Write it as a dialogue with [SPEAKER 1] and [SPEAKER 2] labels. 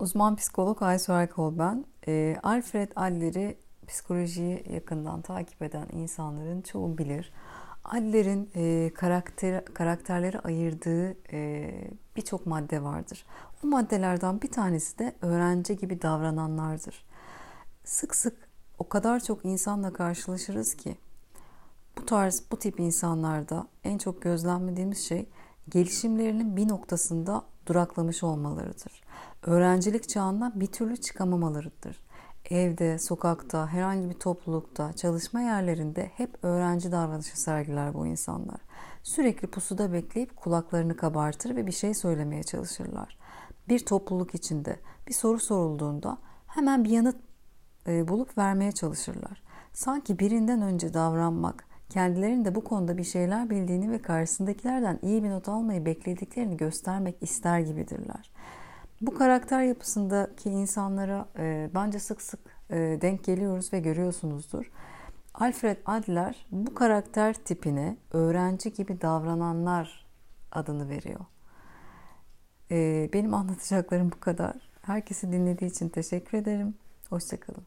[SPEAKER 1] Uzman psikolog Aysu Erkol ben. E, Alfred Adler'i psikolojiyi yakından takip eden insanların çoğu bilir. Adler'in e, karakter, karakterleri ayırdığı e, birçok madde vardır. O maddelerden bir tanesi de öğrenci gibi davrananlardır. Sık sık o kadar çok insanla karşılaşırız ki bu tarz bu tip insanlarda en çok gözlemlediğimiz şey gelişimlerinin bir noktasında duraklamış olmalarıdır. Öğrencilik çağından bir türlü çıkamamalarıdır. Evde, sokakta, herhangi bir toplulukta, çalışma yerlerinde hep öğrenci davranışı sergiler bu insanlar. Sürekli pusuda bekleyip kulaklarını kabartır ve bir şey söylemeye çalışırlar. Bir topluluk içinde bir soru sorulduğunda hemen bir yanıt e, bulup vermeye çalışırlar. Sanki birinden önce davranmak, kendilerinin de bu konuda bir şeyler bildiğini ve karşısındakilerden iyi bir not almayı beklediklerini göstermek ister gibidirler. Bu karakter yapısındaki insanlara e, bence sık sık e, denk geliyoruz ve görüyorsunuzdur. Alfred Adler bu karakter tipine öğrenci gibi davrananlar adını veriyor. E, benim anlatacaklarım bu kadar. Herkesi dinlediği için teşekkür ederim. Hoşçakalın.